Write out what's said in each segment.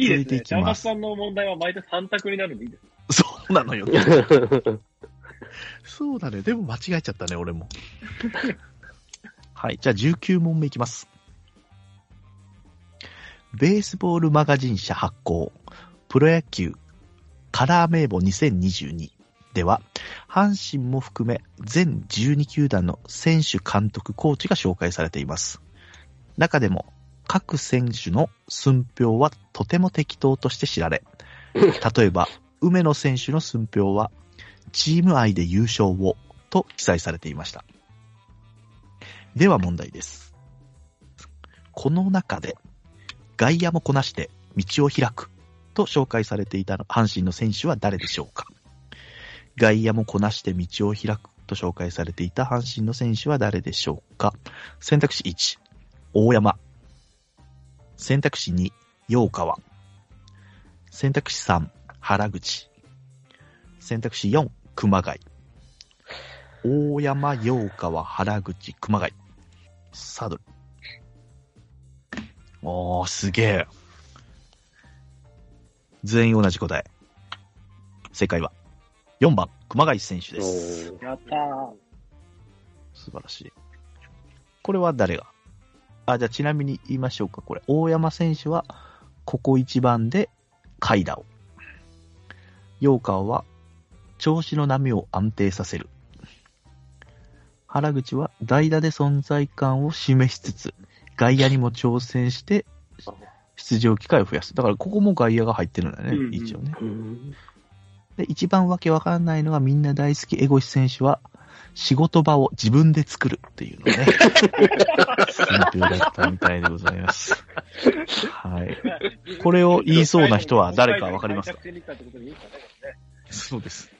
じゃあいいですね。続いていきジャマます。スさんの問題は毎年3択になるんでいいですね。そうなのよ。そうだね。でも間違えちゃったね、俺も。はい。じゃあ19問目いきます。ベースボールマガジン社発行、プロ野球カラー名簿2022では、阪神も含め全12球団の選手、監督、コーチが紹介されています。中でも、各選手の寸評はとても適当として知られ、例えば、梅野選手の寸評は、チーム愛で優勝をと記載されていました。では問題です。この中で、外野もこなして道を開くと紹介されていた阪神の選手は誰でしょうか外野もこなして道を開くと紹介されていた阪神の選手は誰でしょうか選択肢1、大山。選択肢2、陽川。選択肢3、原口。選択肢4、熊谷。大山、陽川、原口、熊谷。さあ、どれおー、すげえ。全員同じ答え。正解は、4番、熊谷選手です。やったー。素晴らしい。これは誰が？あ、じゃあちなみに言いましょうか。これ、大山選手は、ここ一番で、階段を。陽川は、調子の波を安定させる。原口は、代打で存在感を示しつつ、外野にも挑戦して、出場機会を増やす。だから、ここも外野が入ってるんだよね、うんうん一応ね。うんで、一番わけわかんないのがみんな大好きエゴシ選手は、仕事場を自分で作るっていうのね。選評だったみたいでございます。はい。これを言いそうな人は誰かわかりますか？そうです。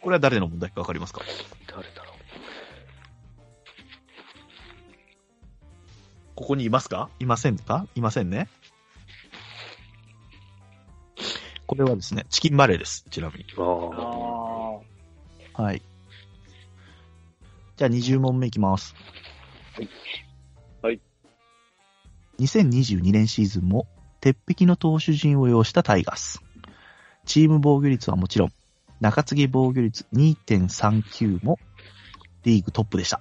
これは誰の問題かわかりますか？誰だろここにいますか？いませんか？いませんね。これはですね、チキンバレーです。ちなみに。う。ああはい。じゃあ20問目いきます。はい。はい。2022年シーズンも鉄壁の投手陣を擁したタイガース。チーム防御率はもちろん、中継ぎ防御率2.39もリーグトップでした。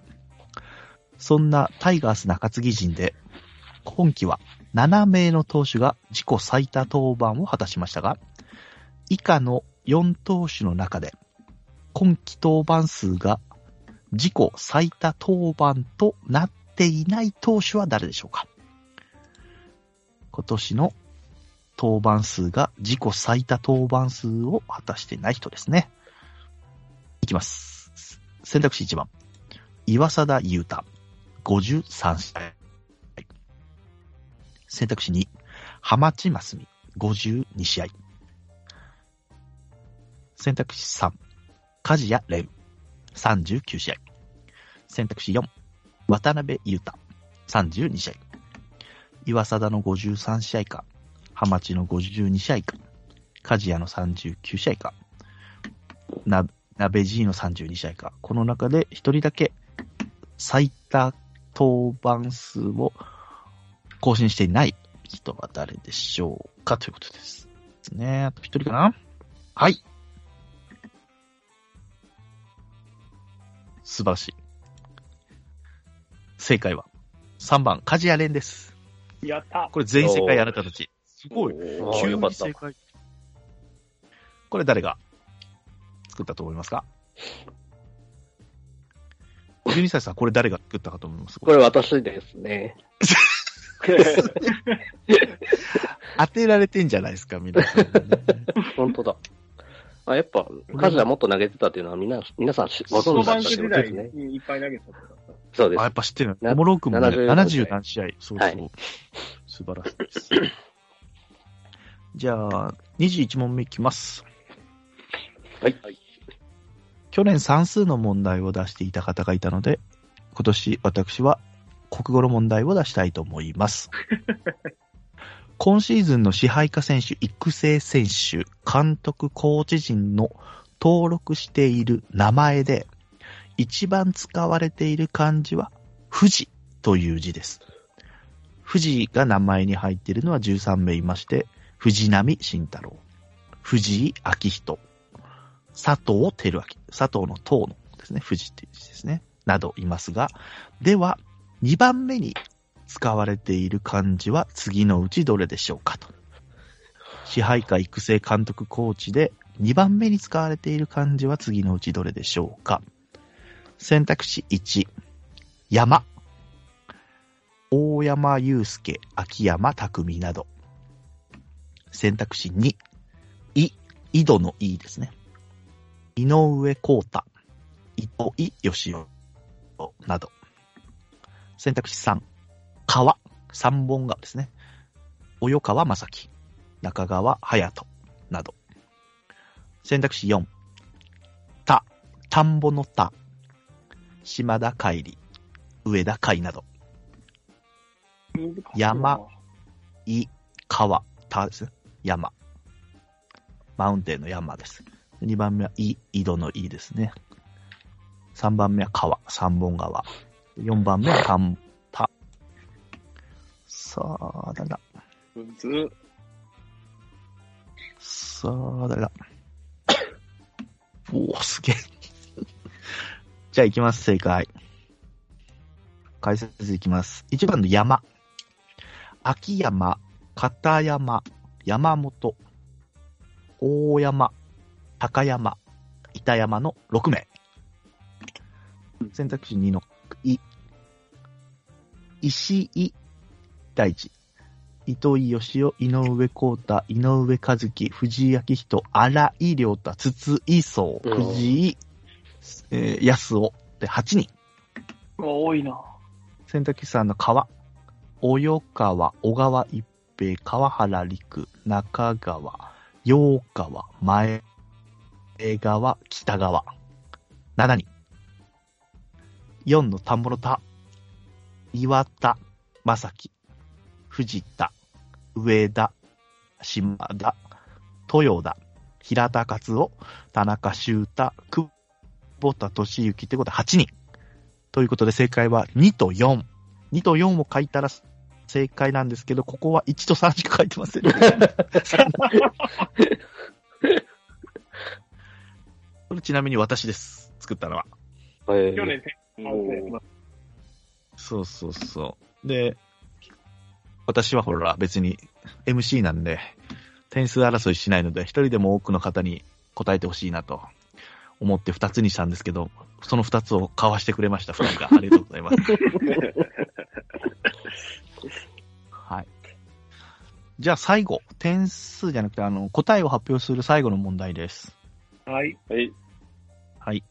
そんなタイガース中継ぎ陣で、今季は7名の投手が自己最多登板を果たしましたが、以下の4投手の中で、今季登板数が自己最多登板となっていない投手は誰でしょうか？今年の登板数が自己最多登板数を果たしてない人ですね。いきます。選択肢1番。岩貞優太。53試合。選択肢2。浜地真澄。52試合。選択肢3。梶谷蓮。39試合。選択肢4。渡辺裕太。32試合。岩貞の53試合か。浜地の52試合か。梶谷の39試合か。な、鍋 G の32試合か。この中で一人だけ最多登板数を更新していない人は誰でしょうかということです。ですね。あと一人かなはい。素晴らしい。正解は3番、梶谷蓮です。ーやったこれ全員正解あなたたち。すごい。あ急に正解。これ誰が作ったと思いますか ?12 歳さん、これ誰が作ったかと思います？これ私ですね。当てられてんじゃないですか、皆さん、本当だ。あ、やっぱ、カズはもっと投げてたっていうのはみんな、皆さんしご存知だったってことですね。にいっぱい投げてたそうですあ、や。っぱ知ってる。なおもろくもね、70 70何試合。そうそう。はい素晴らしいです。じゃあ、21問目いきます。はい。去年算数の問題を出していた方がいたので、今年私は国語の問題を出したいと思います。今シーズンの支配下選手、育成選手、監督、コーチ陣の登録している名前で、一番使われている漢字は、富士という字です。富士が名前に入っているのは13名いまして、藤波慎太郎、藤井明人、佐藤輝明、佐藤の塔のですね、藤っていう字ですね、などいますが、では、2番目に使われている漢字は次のうちどれでしょうかと。支配下育成監督コーチで2番目に使われている漢字は次のうちどれでしょうか選択肢1、山。大山祐介、秋山匠など。選択肢2、い、井戸のいですね。井上光太、糸井義雄など。選択肢3、川、三本川ですね。及川正樹、中川隼人など。選択肢4、田、田んぼの田、島田海里、上田海など。山、い、川、田ですね。山。マウンテンの山です。2番目は、い、井戸のいですね。3番目は川、三本川。4番目は田ん、むずさあ、誰だ？おお、すげえ。じゃあ行きます、正解。解説いきます。1番の山。秋山、片山、山本、大山、高山、板山の6名。選択肢2のい。石井大地。糸井義雄、井上光太、井上和樹、藤井明人、荒井亮太、筒井壮、うん藤井、えー安尾で8人。多いな。選択肢3の川。及川、小川一平、川原陸、中川、洋川、前川、北川。7人。4の田んぼの田。岩田、正樹、藤田、上田、島田、豊田、平田勝夫、田中修太、久保田敏之ってことで8人。ということで正解は2と4。2と4を書いたら正解なんですけど、ここは1と3しか書いてません。これちなみに私です。作ったのは。え去年、おーそうそうそう。で、私はほら別に MC なんで、点数争いしないので、一人でも多くの方に答えてほしいなと思って二つにしたんですけど、その二つを交わしてくれました、二人が。ありがとうございます。はい。じゃあ最後、点数じゃなくて、あの、答えを発表する最後の問題です。はい。はい。はい。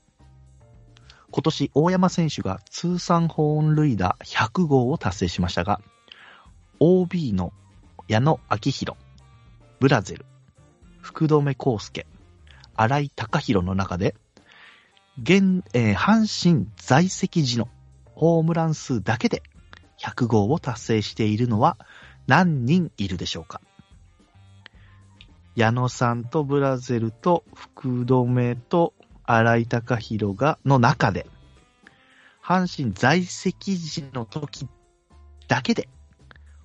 今年、大山選手が通算本塁打100号を達成しましたが、OB の矢野明宏、ブラゼル、福留孝介、新井貴弘の中で、現、えー阪神在籍時のホームラン数だけで100号を達成しているのは何人いるでしょうか？矢野さんとブラゼルと福留と新井貴弘が、の中で、阪神在籍時の時だけで、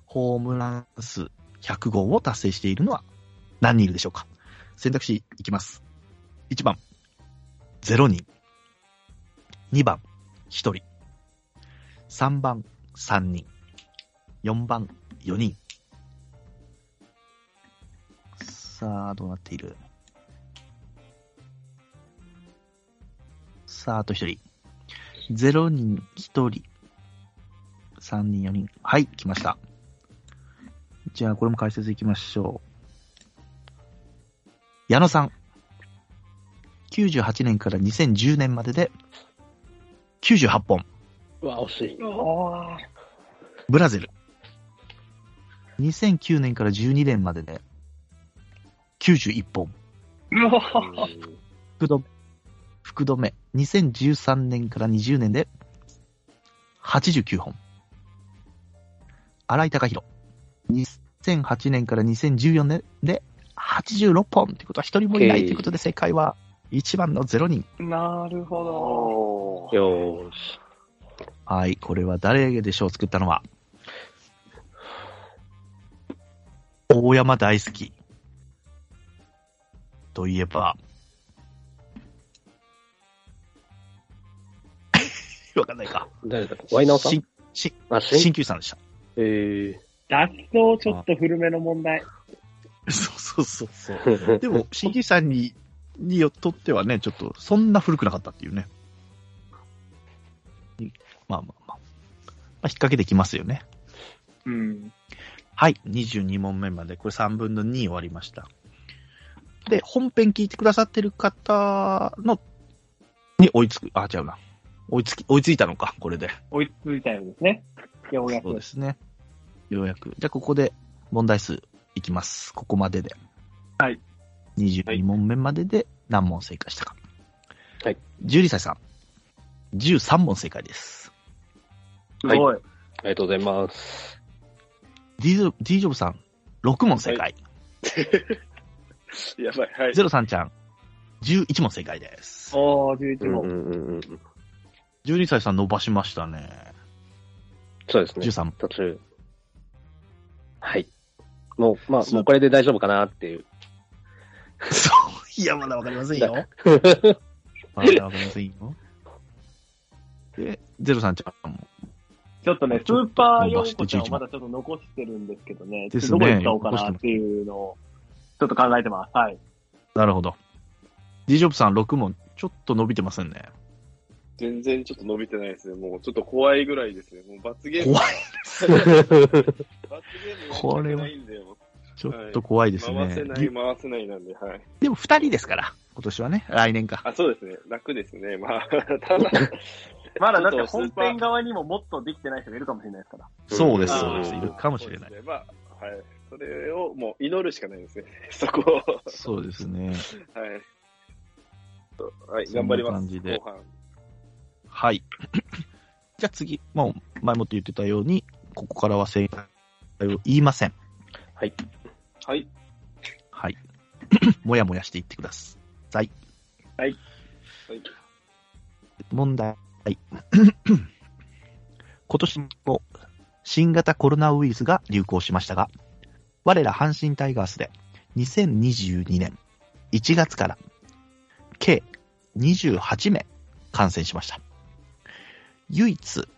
ホームラン数100号を達成しているのは何人いるでしょうか？選択肢いきます。1番、0人。2番、1人。3番、3人。4番、4人。さあ、どうなっている？さあ、あと1人。0人、1人。3人、4人。はい、来ました。じゃあ、これも解説いきましょう。矢野さん。98年から2010年までで、98本。うわ、惜しい。あブラゼル。2009年から12年までで、91本。うわ福留。福留。2013年から20年で、89本。新井貴弘。2008年から2014年で、86本ってことは一人もいないということで正解は1番の0人。なるほよーし。はい、これは誰でしょう作ったのは？大山大好き。といえば、わかんないか。誰だ？ワイナオさん？新、旧さんでした。え脱走ちょっと古めの問題。そうそうそうそう。ー。でも、新旧さんに、によとってはね、ちょっと、そんな古くなかったっていうね。まあまあまあ。まあ、引っ掛けてきますよね。うん。はい、22問目まで、これ3分の2終わりました。で、本編聞いてくださってる方の、に追いつく、あ、違うな。追いつき、追いついたのか、これで。追いついたようですね。ようやく。そうですね。ようやく。じゃあ、ここで問題数いきます。ここまでで。はい。22問目までで何問正解したか。はい。12歳さん。13問正解です。すごい。ありがとうございます。D ジョジョブさん、6問正解。やばい、はい。ゼロさんちゃん、11問正解です。おー、11問。うんうんうんうん。12歳さん伸ばしましたね。そうですね。13。途中。はい。もう、まあ、もうこれで大丈夫かなっていう。そう。いや、まだわかりませんよ。まだわかりませんよ。で、ゼロさんちゃんも。ちょっとね、スーパーヨーコちゃんを11まだちょっと残してるんですけどね。ですねどこに使おうかなっていうのを、ちょっと考えてます。はい。なるほど。D ジョブさん6問、ちょっと伸びてませんね。全然ちょっと伸びてないですね。もうちょっと怖いぐらいですね。もう罰ゲーム。怖い。罰ゲームこれはちょっと怖いですね。回せない、回せないなんで、はい。でも2人ですから、今年はね、来年か。あ、そうですね。楽ですね。まあ、ただ、まだだって本編側にももっとできてない人がいるかもしれないですから。そうです、そうです。いるかもしれないはい。それをもう祈るしかないですね。そこを。そうですね。はい。はい、頑張ります。感じで後半。はい。じゃあ次、もう前もって言ってたように、ここからは正解を言いません。はい。はい。はい。もやもやしていってください。はい。はい。問題。今年も新型コロナウイルスが流行しましたが、我ら阪神タイガースで2022年1月から計28名感染しました。唯一、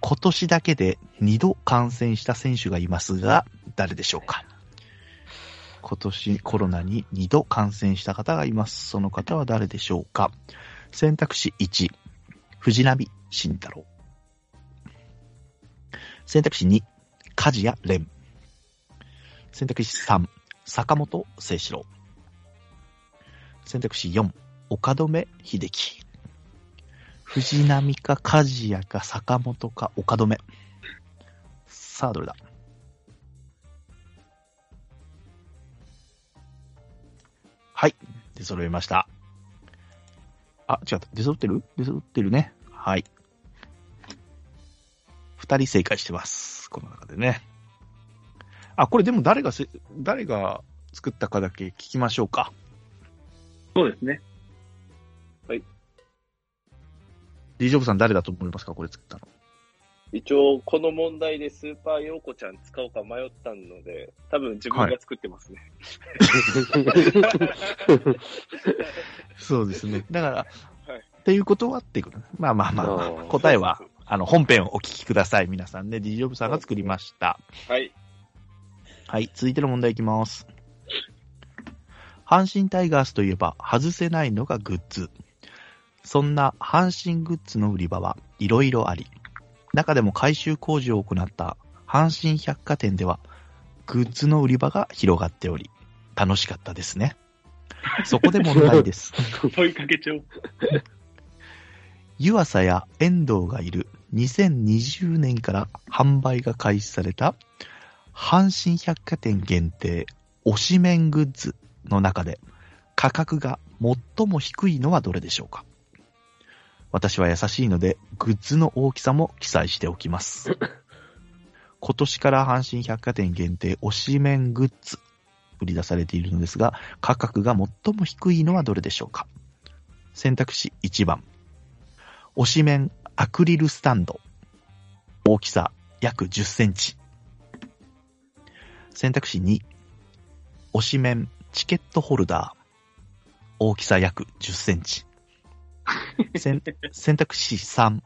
今年だけで2度感染した選手がいますが、誰でしょうか？今年コロナに2度感染した方がいます。その方は誰でしょうか？選択肢1、藤波慎太郎。選択肢2、梶谷蓮。選択肢3、坂本誠志郎。選択肢4、岡留秀樹。藤波か梶谷か坂本か岡留。さあ、どれだ？はい。出揃いました。あ、違った。出揃ってる？出揃ってるね。はい。二人正解してます。この中でね。あ、これでも誰がせ、誰が作ったかだけ聞きましょうか。そうですね。はい D ジョブさん誰だと思いますか？これ作ったの。一応、この問題でスーパーヨーコちゃん使おうか迷ったので、多分自分が作ってますね。そうですね。だから、はいっていうことはっていうことねまあまあまあ、答えはあの、本編をお聞きください。皆さんね。D ジョブさんが作りました。はい。はい、続いての問題いきます。阪神タイガースといえば外せないのがグッズ。そんな阪神グッズの売り場はいろいろあり、中でも改修工事を行った阪神百貨店ではグッズの売り場が広がっており、楽しかったですね。そこで問題です。問いかけちゃおう。湯浅や遠藤がいる2020年から販売が開始された阪神百貨店限定推しメングッズの中で価格が最も低いのはどれでしょうか？私は優しいのでグッズの大きさも記載しておきます。今年から阪神百貨店限定推しメングッズ売り出されているのですが価格が最も低いのはどれでしょうか？選択肢1番推し面アクリルスタンド。大きさ約10センチ。選択肢2。推し面チケットホルダー。大きさ約10センチ。選選択肢3、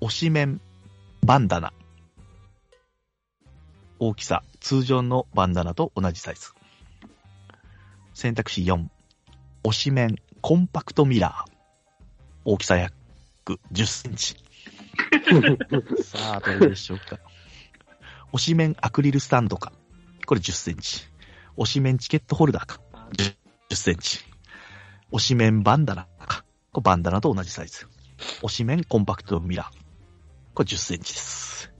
推しメン、バンダナ。大きさ、通常のバンダナと同じサイズ。選択肢4、推しメン、コンパクトミラー。大きさ約10センチ。さあ、どれでしょうか。推しメンアクリルスタンドか。これ10センチ。推しメンチケットホルダーか。10, 10センチ。推しメンバンダナか。これバンダナと同じサイズ。推しメンコンパクトミラー。これ10センチです。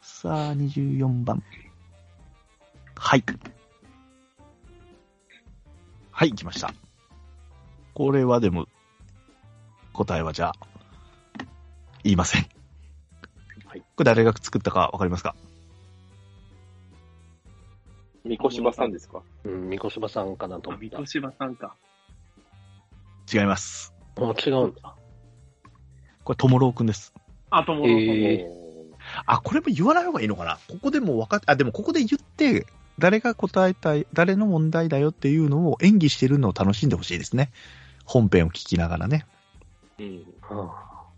さあ、24番。はい。はい、来ました。これはでも、答えはじゃあ、言いません。はい。これ誰が作ったかわかりますか？三越柴さんですか？うん、三越柴さんかなと思った。三越柴さんか。違います。あ、違うんだ。これ、ともろうくんです。あともう、ええあ、これも言わない方がいいのかな？ここでも分かっあ、でもここで言って、誰が答えたい、誰の問題だよっていうのを演技してるのを楽しんでほしいですね。本編を聞きながらね。うん。は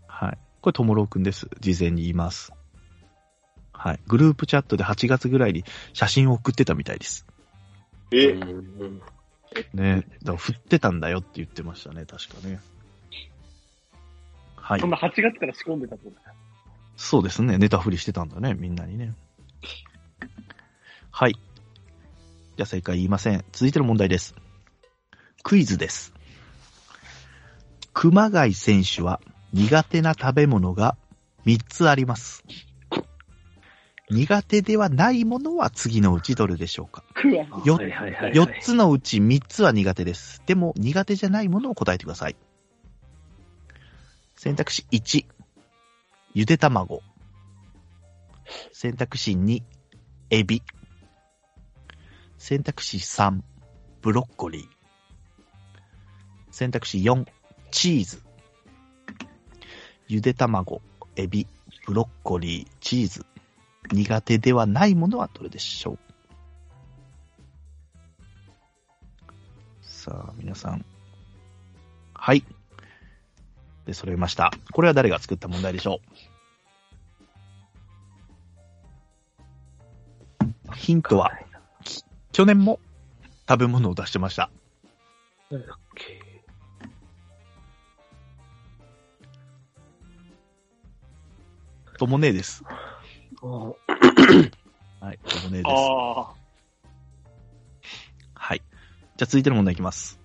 はい。これ、ともろうくんです。事前に言います。はい。グループチャットで8月ぐらいに写真を送ってたみたいです。あえ、ね。だから振ってたんだよって言ってましたね、確かね。はいそん。な8月から仕込んでたってことだ。そうですね。ネタ振りしてたんだね、みんなにね。はい。じゃあ正解言いません。続いての問題です。クイズです。熊谷選手は苦手な食べ物が3つあります。苦手ではないものは次のうちどれでしょうか？うわよはいはいはいはい。4つのうち3つは苦手です。でも苦手じゃないものを答えてください。選択肢1、ゆで卵。選択肢2、エビ。選択肢3、ブロッコリー。選択肢4、チーズ。ゆで卵、エビ、ブロッコリー、チーズ。苦手ではないものはどれでしょう？さあ、皆さん。はい。で、揃いました。これは誰が作った問題でしょう？ヒントは、去年も食べ物を出してました。なんだっけ？ともねえです。あはい、ともねえです。はい。じゃあ続いての問題いきます。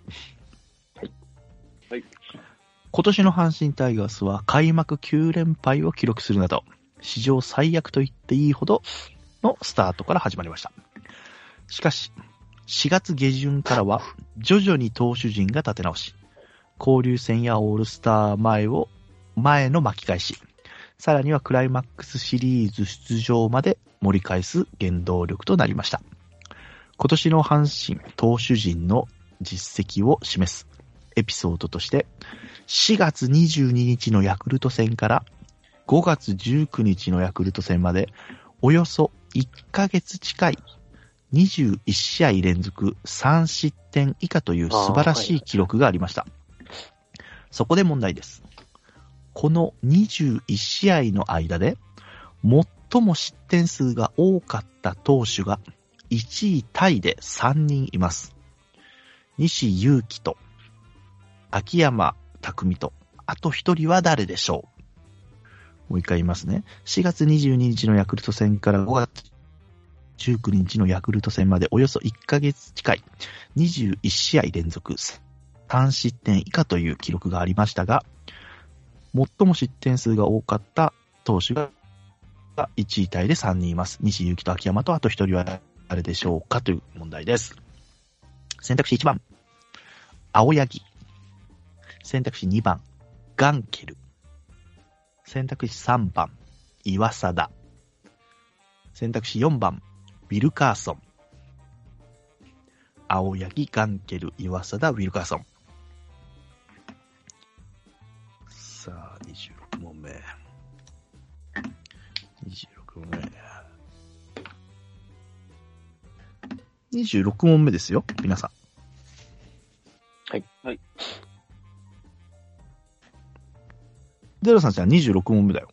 今年の阪神タイガースは開幕9連敗を記録するなど、史上最悪と言っていいほどのスタートから始まりました。しかし、4月下旬からは徐々に投手陣が立て直し、交流戦やオールスター前を、前の巻き返し、さらにはクライマックスシリーズ出場まで盛り返す原動力となりました。今年の阪神投手陣の実績を示すエピソードとして、4月22日のヤクルト戦から5月19日のヤクルト戦まで、およそ1ヶ月近い21試合連続3失点以下という素晴らしい記録がありました。そこで問題です。この21試合の間で、最も失点数が多かった投手が1位タイで3人います。西祐希と、秋山匠と、あと1人は誰でしょう？もう一回言いますね。4月22日のヤクルト戦から5月19日のヤクルト戦までおよそ1ヶ月近い21試合連続3失点以下という記録がありましたが、最も失点数が多かった投手が1位タイで3人います。西祐希と秋山とあと1人は誰でしょうか？という問題です。選択肢1番、青柳。選択肢2番、ガンケル。選択肢3番、岩貞。選択肢4番、ウィルカーソン。青柳、ガンケル、岩貞、ウィルカーソン。さあ、26問目。26問目。26問目ですよ、皆さん。ゼロさんじゃあ26問目だよ。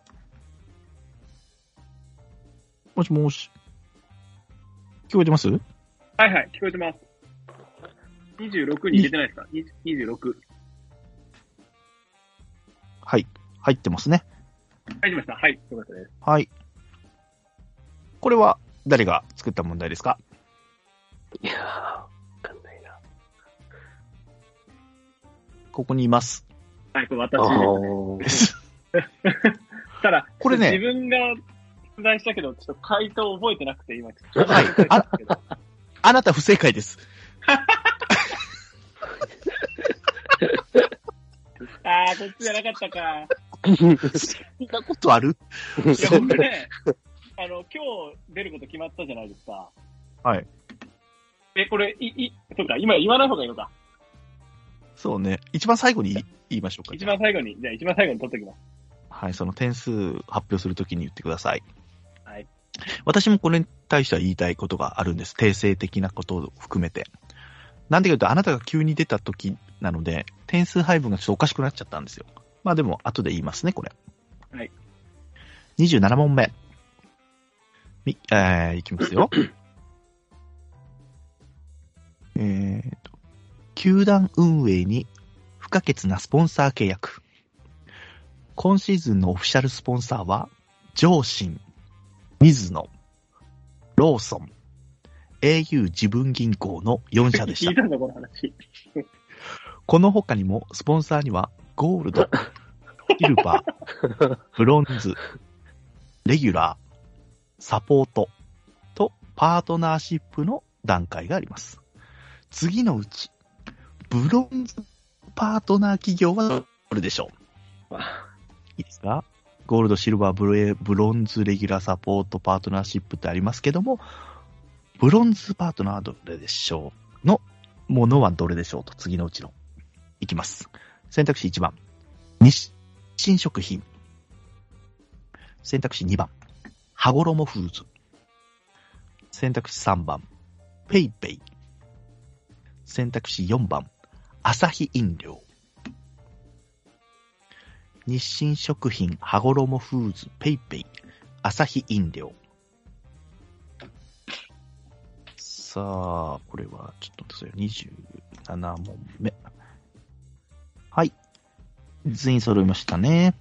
もしもし。聞こえてます？はいはい、聞こえてます。26に入れてないですか？に ?26。はい。入ってますね。入りました。はい、よかったです。はい。これは誰が作った問題ですか？いやー、わかんないな。ここにいます。はい、これ私あです。ー ただ、これね自分が出題したけど、ちょっと回答覚えてなくて、今、ちょっと。はいあ あなた不正解です。あー、こっちじゃなかったか。そんなことある？いや、僕ね、あの、今日出ること決まったじゃないですか。はい。え、これ、い、い、そうか、今言わない方がいいのか。そうね。一番最後に言いましょうか。一番最後に、じゃあ一番最後に取っておきます。はい、その点数発表するときに言ってください。はい。私もこれに対しては言いたいことがあるんです。訂正的なことを含めて。なんでかというと、あなたが急に出たときなので、点数配分がちょっとおかしくなっちゃったんですよ。まあでも、後で言いますね、これ。はい。27問目。み、えー、いきますよ。えーと、球団運営に不可欠なスポンサー契約。今シーズンのオフィシャルスポンサーは、上信、水野、ローソン、au 自分銀行の4社でした。聞いたんだ、この話。この他にも、スポンサーには、ゴールド、シルバー、ブロンズ、レギュラー、サポートとパートナーシップの段階があります。次のうち、ブロンズパートナー企業はどれでしょう？いですか？ゴールド、シルバー、ブレブロンズ、レギュラー、サポート、パートナーシップってありますけども、ブロンズパートナーはどれでしょうのものはどれでしょうと、次のうちの。いきます。選択肢1番、日清食品。選択肢2番、羽衣フーズ。選択肢3番、ペイペイ。選択肢4番、アサヒ飲料。日清食品、羽衣フーズ、ペイペイ、アサヒ飲料。さあ、これは、ちょっと待ってくださいよ。27問目。はい。全員揃いましたね。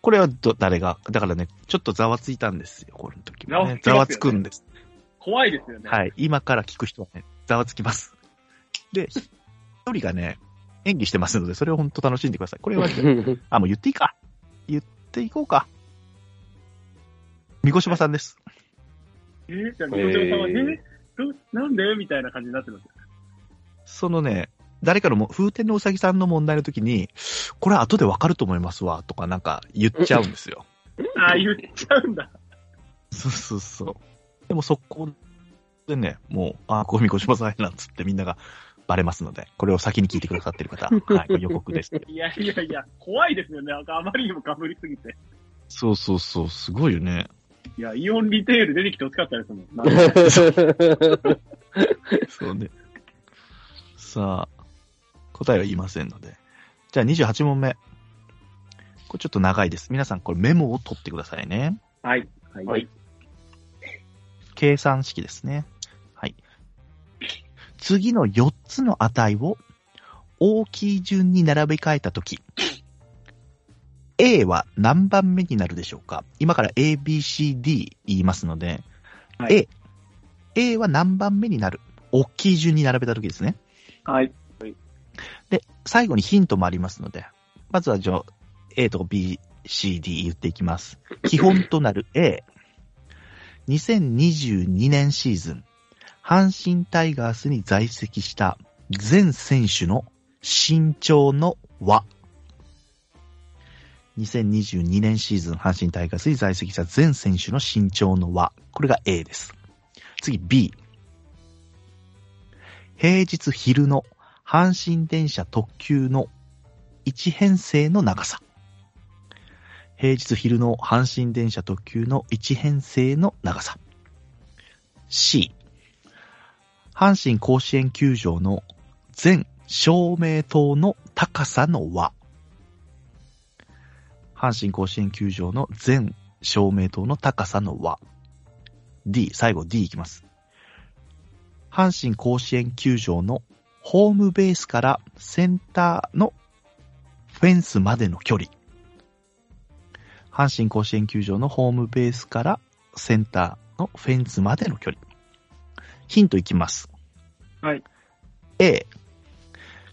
これはど、誰が、だからね、ちょっとざわついたんですよ、この時も、ね。ざわつくんです。怖いですよね。はい。今から聞く人はね、ざわつきます。で、一人がね、演技してますので、それを本当楽しんでください。これは、あ、もう言っていいか。言っていこうか。三越島さんです。えー、じゃあ、みこちゃんさんは、ええーーどなんでみたいな感じになってます？そのね、誰かのも、風天のうさぎさんの問題の時に、これ後でわかると思いますわ、とかなんか言っちゃうんですよ。ああ、言っちゃうんだ。そうそうそう。でもそこでね、もう、あ、ここ三越島さんやなんつってみんながバレますので、これを先に聞いてくださってる方、はい、予告です。いやいやいや、怖いですよね。なんかあまりにもかぶりすぎて。そうそうそう、すごいよね。いや、イオンリテール出てきてほしかったですもん。なんかそうね。さあ、答えは言いませんので。じゃあ28問目。これちょっと長いです。皆さんこれメモを取ってくださいね。はい。はい。はい計算式ですね。はい。次の4つの値を大きい順に並べ替えたとき、A は何番目になるでしょうか？今から A, B, C, D 言いますので、はい A。A は何番目になる？大きい順に並べたときですね。はい。で、最後にヒントもありますので、まずはじゃあ A と B、C, D 言っていきます。基本となる A。2022年シーズン、阪神タイガースに在籍した全選手の身長の和。2022年シーズン、阪神タイガースに在籍した全選手の身長の和。これが A です。次 B。平日昼の阪神電車特急の1編成の長さ。平日昼の阪神電車特急の1編成の長さ。C。阪神甲子園球場の全照明塔の高さの和。阪神甲子園球場の全照明塔の高さの和。D、最後 D いきます。阪神甲子園球場のホームベースからセンターのフェンスまでの距離。阪神甲子園球場のホームベースからセンターのフェンスまでの距離。ヒントいきます。はい。A、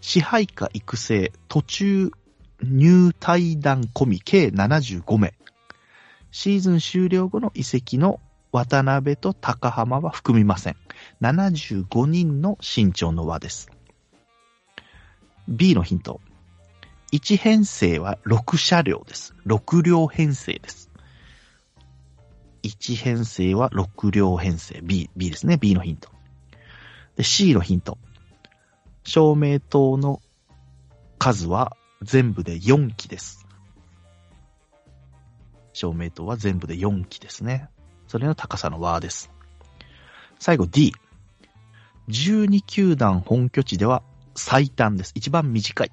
支配下育成途中入隊団込み計75名。シーズン終了後の移籍の渡辺と高浜は含みません。75人の身長の輪です。B のヒント。1編成は6車両です。6両編成です。1編成は6両編成。B、B ですね。B のヒント。で C のヒント。照明灯の数は全部で4機です。照明灯は全部で4機ですね。それの高さの和です。最後 D。12球団本拠地では最短です。一番短い。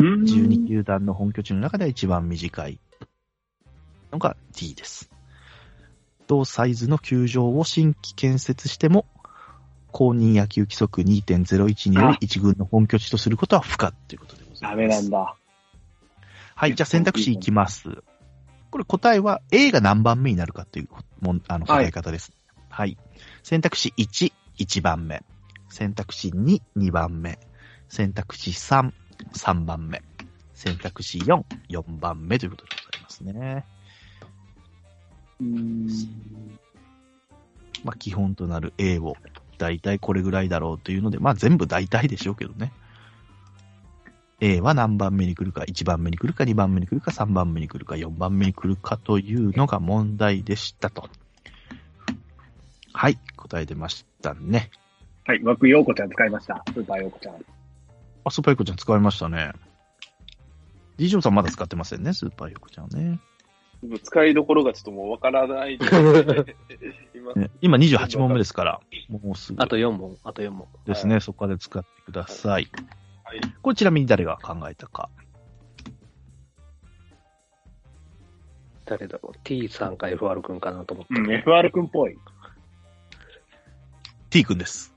うん12球団の本拠地の中では一番短いのが D です。同サイズの球場を新規建設しても、公認野球規則2.01によりあ一軍の本拠地とすることは不可ということでございます。ダメなんだ。はい、じゃあ選択肢いきます。これ答えは A が何番目になるかっていうもんあの答え方です。はい。選択肢1、1番目。選択肢2、2番目。選択肢3、3番目。選択肢4、4番目ということでございますね。うん。まあ基本となる A をだいたいこれぐらいだろうというので、まあ全部大体でしょうけどね。A は何番目に来るか、1番目に来るか、2番目に来るか、3番目に来るか、4番目に来るかというのが問題でしたと。はい、答え出ましたね。はい。枠ようこちゃん使いました。スーパーようこちゃん。あ、スーパーヨコちゃん使いましたね。D ジさんまだ使ってませんね、スーパーヨコちゃんはね。使いどころがちょっともうわからない。今、ね今28問目ですから、もうすぐあと4問、あと4問。ですね、そこで使ってください。はい。これちなみに誰が考えたか。誰だろう ?T さんか FR 君かなと思ったうん、け FR くんっぽい。T 君です。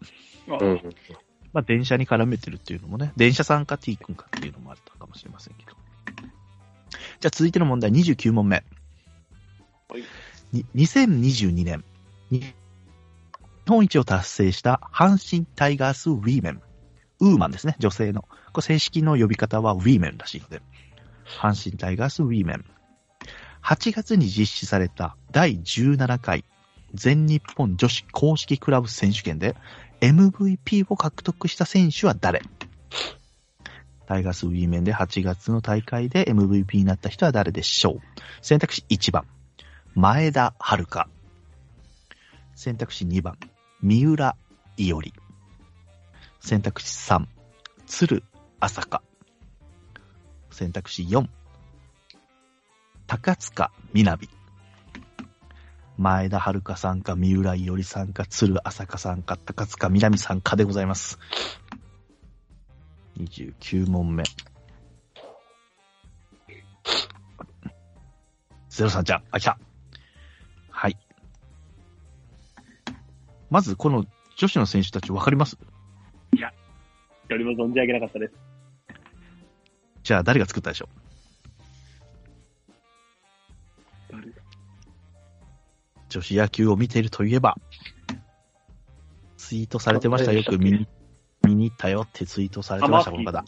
あど。うん。まあ、電車に絡めてるっていうのもね、電車さんか T 君かっていうのもあったかもしれませんけど。じゃあ続いての問題、29問目。はい2022年、日本一を達成した阪神タイガースウィーメン。ウーマンですね、女性の。これ正式の呼び方はウィーメンらしいので。阪神タイガースウィーメン。8月に実施された第17回全日本女子公式クラブ選手権で MVP を獲得した選手は誰？タイガースウィーメンで8月の大会で MVP になった人は誰でしょう？選択肢1番、前田遥。選択肢2番、三浦伊織。選択肢3、鶴朝香。選択肢4、高塚みなみ。前田遥さんか、三浦伊織さんか、鶴朝香さんか、高塚みなみさんかでございます。29問目。ゼロさんちゃん、あ、来た。まず、この女子の選手たち分かります？一人も存じ上げなかったです。じゃあ、誰が作ったでしょう？誰女子野球を見ているといえば、ツイートされてました。よく見に、見に行ったよってツイートされてました、この方。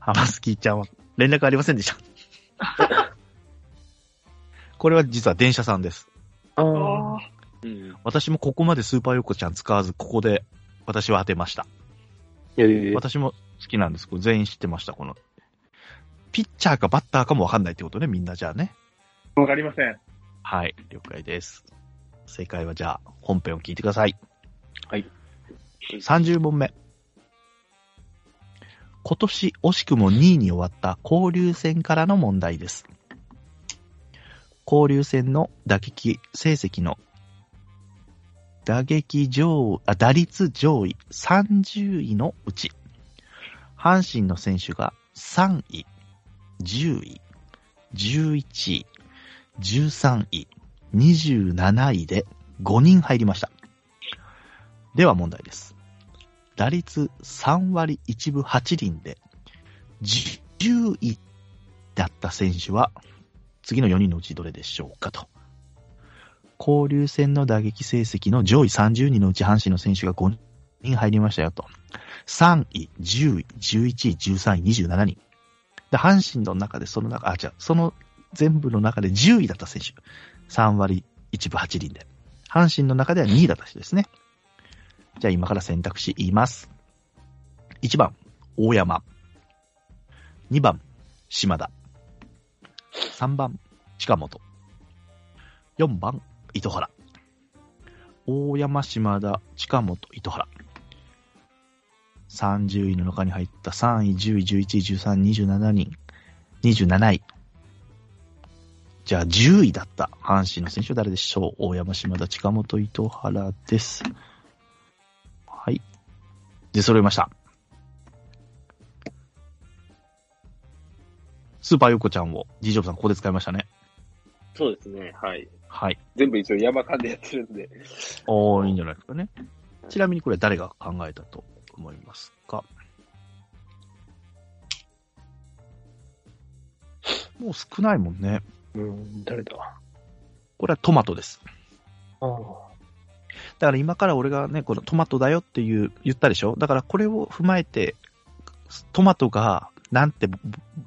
ハマスキーちゃんは連絡ありませんでした？これは実は電車さんです。あああ。うん。私もここまでスーパーヨコちゃん使わず、ここで私は当てました。私も好きなんです。これ全員知ってました、この。ピッチャーかバッターかもわかんないってことね、みんなじゃあね。わかりません。はい、了解です。正解はじゃあ、本編を聞いてください。はい。30問目。今年惜しくも2位に終わった交流戦からの問題です。交流戦の打撃成績の打撃上あ、打率上位30位のうち、阪神の選手が3位、10位、11位、13位、27位で5人入りました。では問題です。打率3割1分8厘で、10位だった選手は、次の4人のうちどれでしょうかと。交流戦の打撃成績の上位30人のうち阪神の選手が5人入りましたよと。3位、10位、11位、13位、27人。で、阪神の中でその中、あ、じゃあその全部の中で10位だった選手。3割1分8厘で。阪神の中では2位だった人ですね。じゃあ今から選択肢言います。1番、大山。2番、島田。3番、近本。4番、糸原。大山、島田、近本、糸原。30位の中に入った3位、10位、11位、13位、27人。27位。じゃあ10位だった阪神の選手は誰でしょう？大山、島田、近本、糸原です。はい。で、揃いました。スーパーヨコちゃんを、ジジョブさんここで使いましたね。そうですね。はい。はい。全部一応山間でやってるんで。おー、いいんじゃないですかね。ちなみにこれ誰が考えたと思いますか？もう少ないもんね。うん、誰だ？これはトマトです。ああ。だから今から俺がね、このトマトだよっていう言ったでしょ？だからこれを踏まえて、トマトがなんてボ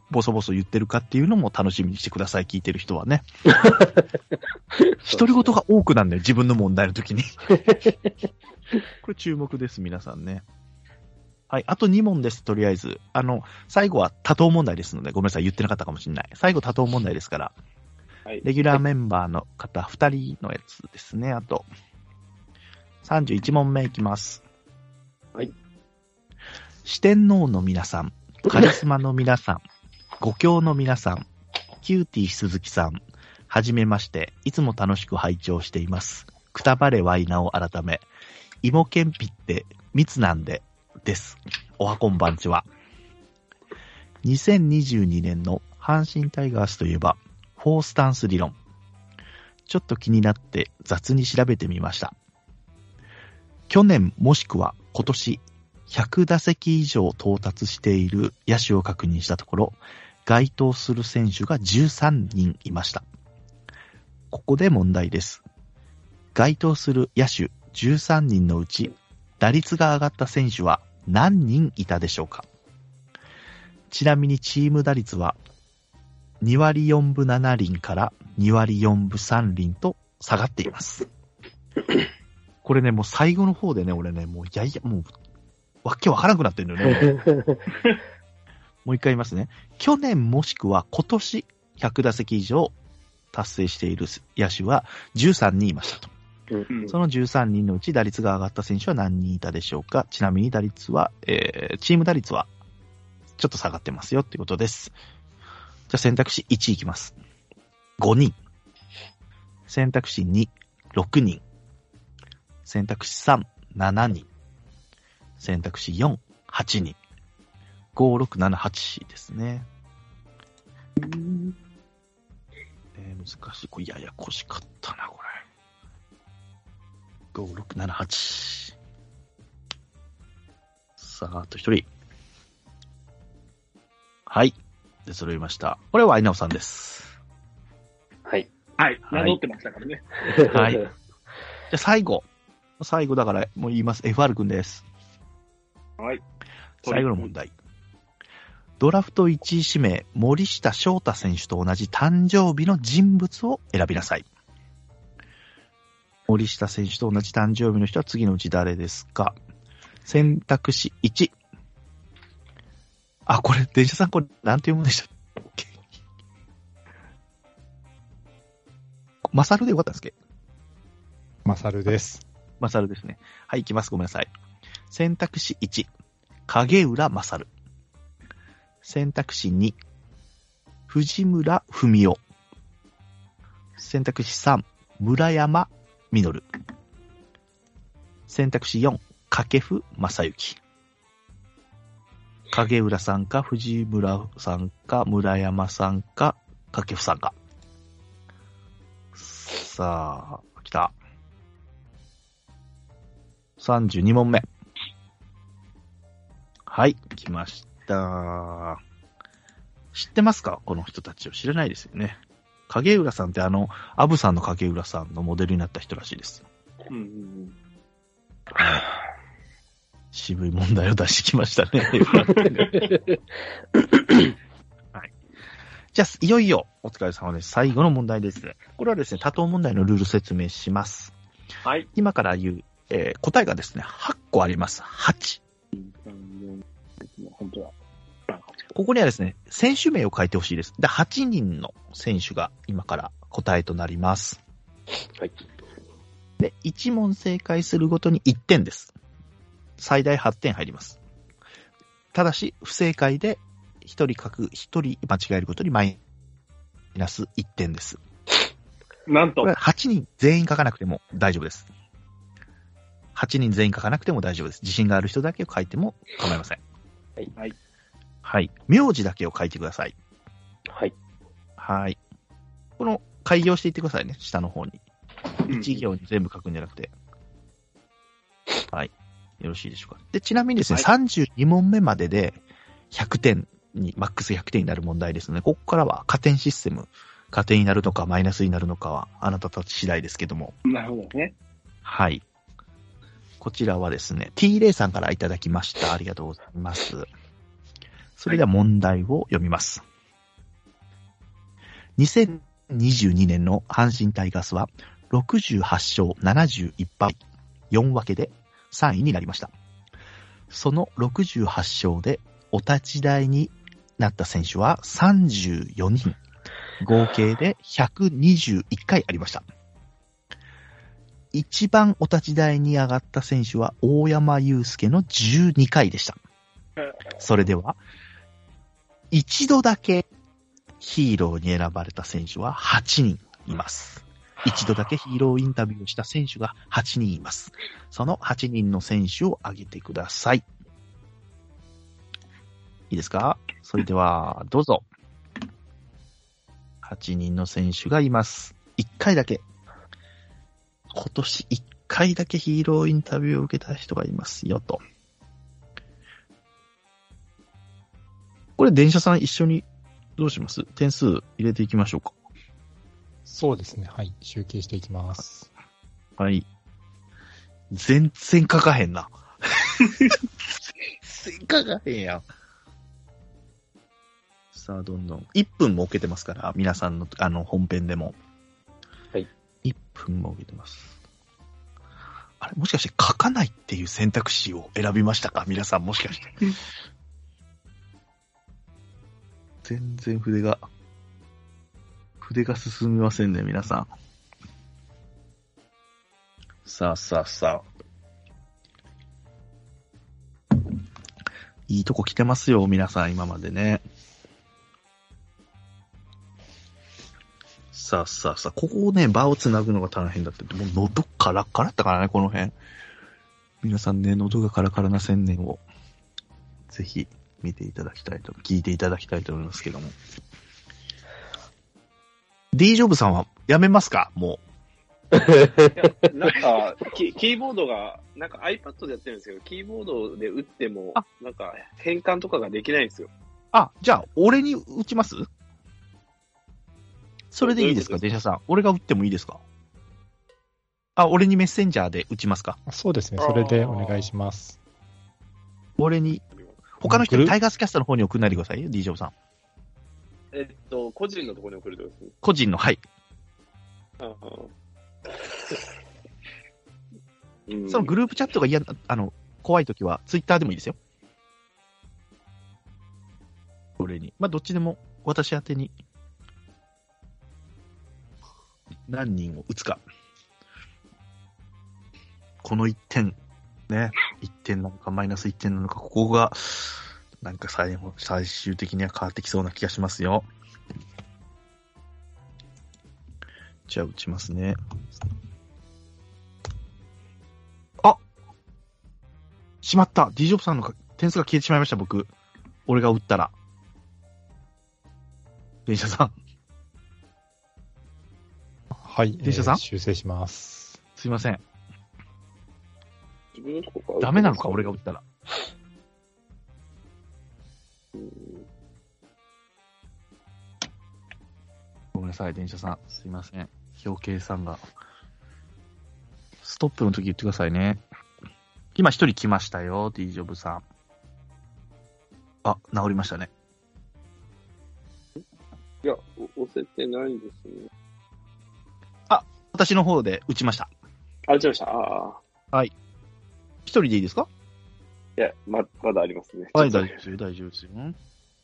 ボソボソ言ってるかっていうのも楽しみにしてください、聞いてる人はね。独り言が多くなんだよ、自分の問題の時に。これ注目です、皆さんね。はい、あと2問です、とりあえず。あの、最後は多答問題ですので、ごめんなさい、言ってなかったかもしれない。最後多答問題ですから、はい。レギュラーメンバーの方2人のやつですね。あと、31問目いきます。はい。四天王の皆さん、カリスマの皆さん、五教の皆さん、キューティー鈴木さん、はじめまして、いつも楽しく拝聴しています。くたばれワイナを改め、芋けんぴって罪なんで、です。おはこんばんちは。2022年の阪神タイガースといえば、フォースタンス理論。ちょっと気になって雑に調べてみました。去年もしくは今年100打席以上到達している野手を確認したところ、該当する選手が13人いました。ここで問題です。該当する野手13人のうち、打率が上がった選手は何人いたでしょうかちなみにチーム打率は2割4分7厘から2割4分3厘と下がっています。これね、もう最後の方でね、俺ね、もういやいや、もう、わけわからなくなってるんだよね。もう一回言いますね。去年もしくは今年100打席以上達成している野手は13人いましたと。うんその13人のうち打率が上がった選手は何人いたでしょうかちなみに打率は、えー、チーム打率はちょっと下がってますよっていうことです。じゃあ選択肢1いきます。5人。選択肢2、6人。選択肢3、7人。選択肢4、8人。5、6、7、8ですね。えー、難しい。これややこしかったな、これ。5、6、7、8。さあ、あと一人。はい。で、揃いました。これはアイナオさんです。はい。はい。はい名乗ってましたからね。はい。じゃあ最後。最後だからもう言います。FR 君です。はい。最後の問題。ドラフト1位指名、森下翔太選手と同じ誕生日の人物を選びなさい。森下選手と同じ誕生日の人は次のうち誰ですか？選択肢1。あ、これ、電車さん、これ、なんて読むんでしたっけ？マサルでよかったんですっけマサルです。マサルですね。はい、行きます。ごめんなさい。選択肢1、影浦マサル。選択肢2、藤村文夫。選択肢3、村山実。選択肢4、掛布正幸。影浦さんか、藤村さんか、村山さんか、掛布さんか。さあ、来た。32問目。はい、来ました。知ってますか？この人たちを知らないですよね。影浦さんってあの、アブさんの影浦さんのモデルになった人らしいです。うんうん渋い問題を出してきましたね。はい。じゃあ、いよいよお疲れ様です。最後の問題です。これはですね、多答問題のルール説明します。うん。はい。今から言う、えー答えがですね、8個あります。8。3、4、本当だ。ここにはですね、選手名を書いてほしいです。で、8人の選手が今から答えとなります。はい。で、1問正解するごとに1点です。最大8点入ります。ただし、不正解で1人書く、1人間違えることにマイナス1点です。なんとこれ、は8人全員書かなくても大丈夫です。8人全員書かなくても大丈夫です。自信がある人だけを書いても構いません。はいはい。はい。名字だけを書いてください。はい。はい。この、開業していってくださいね、下の方に。うん一行に全部書くんじゃなくて。はい。よろしいでしょうか。で、ちなみにですね、はい32問目までで100点に、マックス100点になる問題ですので、ここからは加点システム、加点になるのかマイナスになるのかは、あなたたち次第ですけども。なるほどね。はい。こちらはですね、T レイさんからいただきました。ありがとうございます。それでは問題を読みます。2022年の阪神タイガースは68勝71敗4分けで3位になりました。その68勝でお立ち台になった選手は34人。合計で121回ありました。一番お立ち台に上がった選手は大山祐介の12回でした。それでは、一度だけヒーローに選ばれた選手は8人います。一度だけヒーローインタビューをした選手が8人います。その8人の選手を挙げてください。いいですか？それでは、どうぞ。8人の選手がいます。1回だけ。今年1回だけヒーローインタビューを受けた人がいますよと。これ電車さん一緒にどうします？点数入れていきましょうか。そうですね。はい。集計していきます。はい。全然書かへんな。全然書かへんやん。さあ、どんどん。1分も置けてますから、皆さんの、あの、本編でも。分も置けてます。あれ、もしかして書かないっていう選択肢を選びましたか？皆さんもしかして。全然筆が、筆が進みませんね、皆さん。さあさあさあ。いいとこ来てますよ、皆さん、今までね。さあさあさあ、ここをね、場をつなぐのが大変だって、もう喉カラッカラだったからね、この辺。皆さんね、喉がカラカラな千年を、ぜひ見ていただきたいと、聞いていただきたいと思いますけども。D ジョブさんはやめますか？もいやなんかキ、キーボードが、なんか iPad でやってるんですけど、キーボードで打ってもあ、なんか変換とかができないんですよ。う。あ、じゃあ、俺に打ちます？それでいいですか、電車さん。俺が打ってもいいですか？あ、俺にメッセンジャーで打ちますか？あそうですね。それでお願いします。俺に、他の人にタイガースキャストの方に送んないでくださいよ、D ジョブさん。えっと、個人のところに送るってことです？ね。個人の、はい。ああ うんそのグループチャットが嫌な、あの、怖いときは、ツイッターでもいいですよ。俺に。まあ、どっちでも、私宛てに、何人を打つか。この1点、ね、1点なのか、マイナス1点なのか、ここが、なんか最後、最終的には変わってきそうな気がしますよ。じゃあ、打ちますね。あしまった。D ジョブさんの点数が消えてしまいました、僕。俺が打ったら。電車さん、はい。電車さん？えー修正します。すいません。ダメなのか、俺が打ったら。ごめんなさい、電車さん。すいません。表計算が。ストップの時言ってくださいね。今一人来ましたよ、D ジョブさん。あ、治りましたね。いや、お押せてないですね。私の方で打ちました。あ、打ちました。ああ。一人でいいですか？いや、ま、まだありますね。はい、大丈夫ですよ、大丈夫ですよ。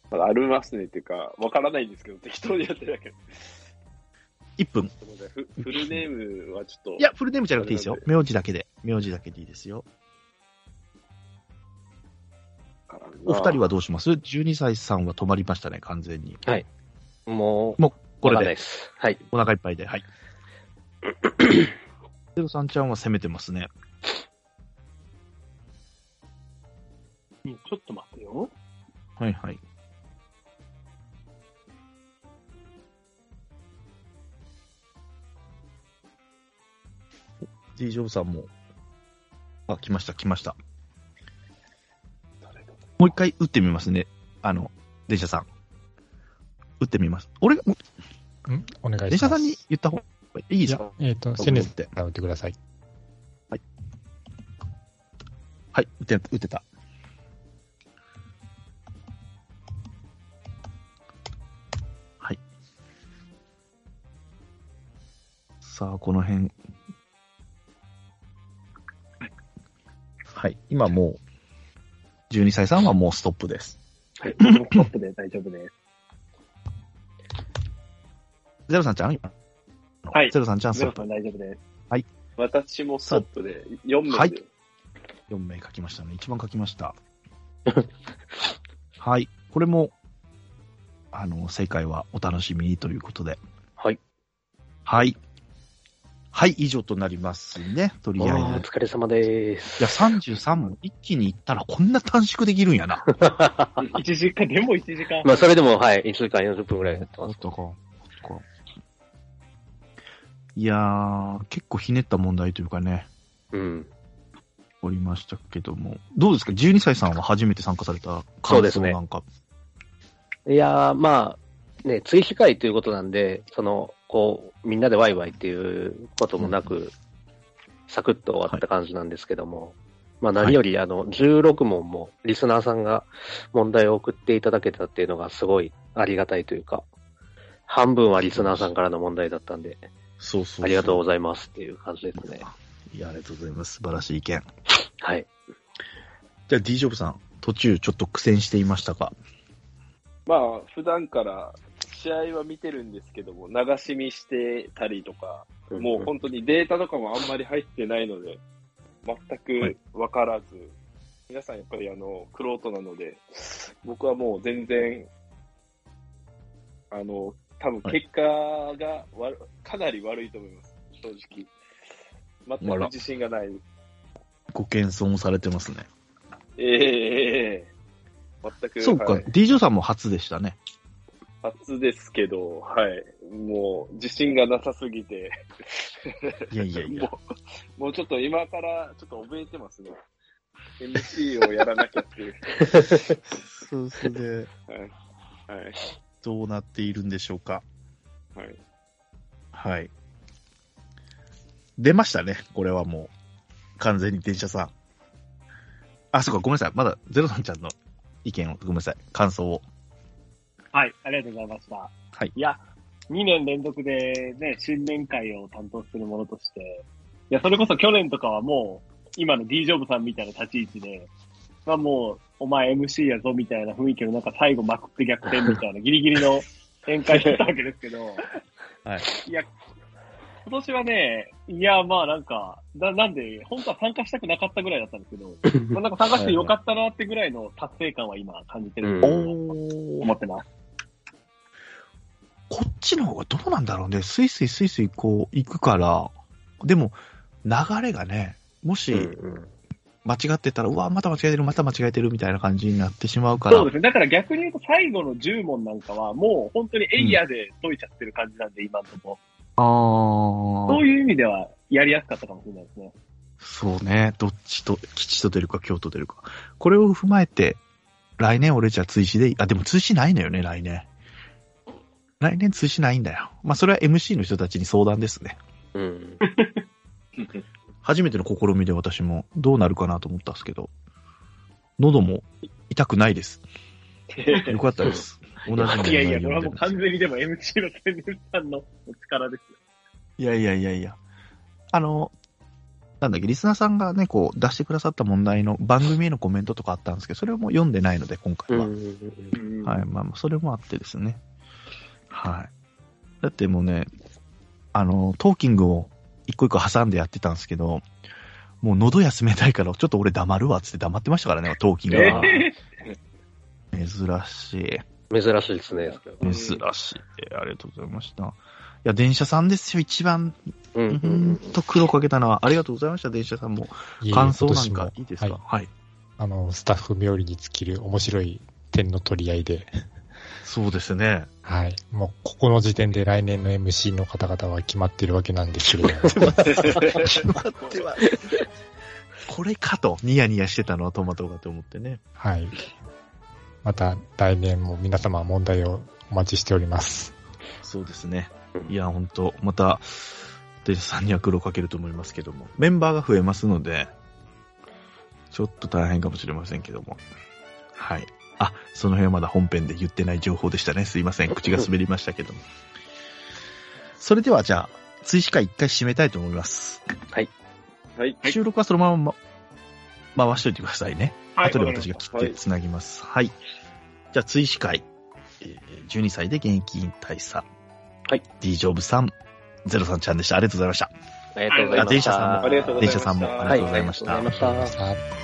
まだありますねっていうか、わからないんですけど、適当にやってるだけ。1分。フフルネームはちょっと。いや、フルネームじゃなくていいですよ。名字だけで。名字だけでいいですよ。お二人ははどうします ?12 歳さんは止まりましたね、完全に。もう、もう、これでです。はい。お腹いっぱいで。はい。ゼロさんちゃんは攻めてますね。うんちょっと待ってよ。はいはい。D ジョブさんも、あ、来ました、来ました。もう一回打ってみますね。あの、電車さん。打ってみます。俺が、ん？お願いします。電車さんに言った方がいいですかいや、えっ、と、僕セネスって打ってください。はい、打て、打てた。はい。さあ、この辺。はい、今もう、12歳さんはもうストップです。はい。ストップで大丈夫です。ゼロさんちゃん？今はいゼロさんちゃんスゼロさん。大丈夫です。私もストップで4名で。はい4名書きましたね。一番書きました。はい。これも、あの、正解はお楽しみにということで。はい。はい。はい、以上となりますね。とりあえおず。疲れ様です。いや、33も一気にいったらこんな短縮できるんやな。1時間、でも1時間。まあ、それでも、はい、1時間40分くらいやってます。か。いやー、結構ひねった問題というかね、うん。おりましたけども。どうですか ?12 歳さんは初めて参加されたそうですね感想なんか。いやー、まあ、ね、追試会ということなんで、その、こう、みんなでワイワイっていうこともなく、サクッと終わった感じなんですけども、まあ何より、あの、16問もリスナーさんが問題を送っていただけたっていうのがすごいありがたいというか、半分はリスナーさんからの問題だったんで、そうそうありがとうございますっていう感じですね。いや、ありがとうございます。素晴らしい意見。はい。じゃあ、D ジョブさん、途中ちょっと苦戦していましたか？まあ、普段から試合は見てるんですけども、流し見してたりとか、もう本当にデータとかもあんまり入ってないので、全く分からず、皆さんやっぱりあの、クロートなので、僕はもう全然、あの、多分結果が悪、かなり悪いと思います、正直。全く自信がない。ご謙遜されてますね。ええええ全く。そうか、はい D ジョブさんも初でしたね。初ですけど、はい。もう、自信がなさすぎて、いやいやいや。もう、もうちょっと今からちょっと覚えてますね。MC をやらなきゃっていう。そうそれで、はい。どうなっているんでしょうか？はい。はい。出ましたね、これはもう。完全に電車さん。あ、そうか、ごめんなさい。まだ、ゼロさんちゃんの意見を、ごめんなさい。感想を。はい、ありがとうございました。はいいや、2年連続でね、新年会を担当するものとして、いや、それこそ去年とかはもう、今の D ジョブさんみたいな立ち位置で、まあもう、お前 MC やぞみたいな雰囲気の中、最後まくって逆転みたいな ギリギリの展開だったわけですけど、はい。いや、今年はね、いや、まあなんか、ななんで、本当は参加したくなかったぐらいだったんですけど、まあなんか参加してよかったなってぐらいの達成感は今感じてるうんとお思ってます。こっちの方がどうなんだろうね。スイスイスイスイこう行くから、でも流れがね、もし、うんうん間違ってたら、うわ、また間違えてる、また間違えてるみたいな感じになってしまうから。そうですね。だから逆に言うと最後の10問なんかはもう本当にエイヤで解いちゃってる感じなんで、今のとこあーそういう意味ではやりやすかったかもしれないですね。そうね。どっちと、吉と出るか、京と出るか。これを踏まえて、来年俺じゃあ追試でいい、あ、でも追試ないのよね、来年。来年追試ないんだよ。まあ、それは MC の人たちに相談ですね。うん。初めての試みで私もどうなるかなと思ったんですけど、喉も痛くないです。よかったです。同じいやいや、これはもう完全にでも MC の天然さんのお力ですよ。いやいやいやいや。あの、なんだっけ、リスナーさんがね、こう、出してくださった問題の番組へのコメントとかあったんですけど、それをもう読んでないので、今回は。はい、まあまあ、それもあってですね。はい。だってもうね、あの、トーキングを一個一個挟んでやってたんですけど、もう喉休めたいから、ちょっと俺黙るわっつって黙ってましたからね、トーキングえは。ー珍しい。珍しいですね。珍しい。ありがとうございました。いや、電車さんですよ、一番。うんんんと苦労かけたのは、ありがとうございました、電車さんも。感想なんかいいですか？はい。はい。あの、スタッフ冥利に尽きる面白い点の取り合いで、そうですね。はい。もう、ここの時点で来年の MC の方々は決まってるわけなんですけれども、決まっては。これかと、ニヤニヤしてたのはトマトかと思ってね。はい。また来年も皆様問題をお待ちしております。そうですね。いや、本当また、デジさんには苦労かけると思いますけども、メンバーが増えますので、ちょっと大変かもしれませんけども。はい。あ、その辺はまだ本編で言ってない情報でしたね。すいません。口が滑りましたけども。それではじゃあ、追試会一回締めたいと思います。はい。収録はそのまま、ま、回しといてくださいね。はい後で私が切って繋ぎます。はい。じゃあ、追試会。えー12歳で現役引退さ。はい。D ジョブさん、ゼロさんちゃんでした。ありがとうございました。ありがとうございました。あ電車さんもありがとうございました。電車さんもありがとうございましたありがとうございました。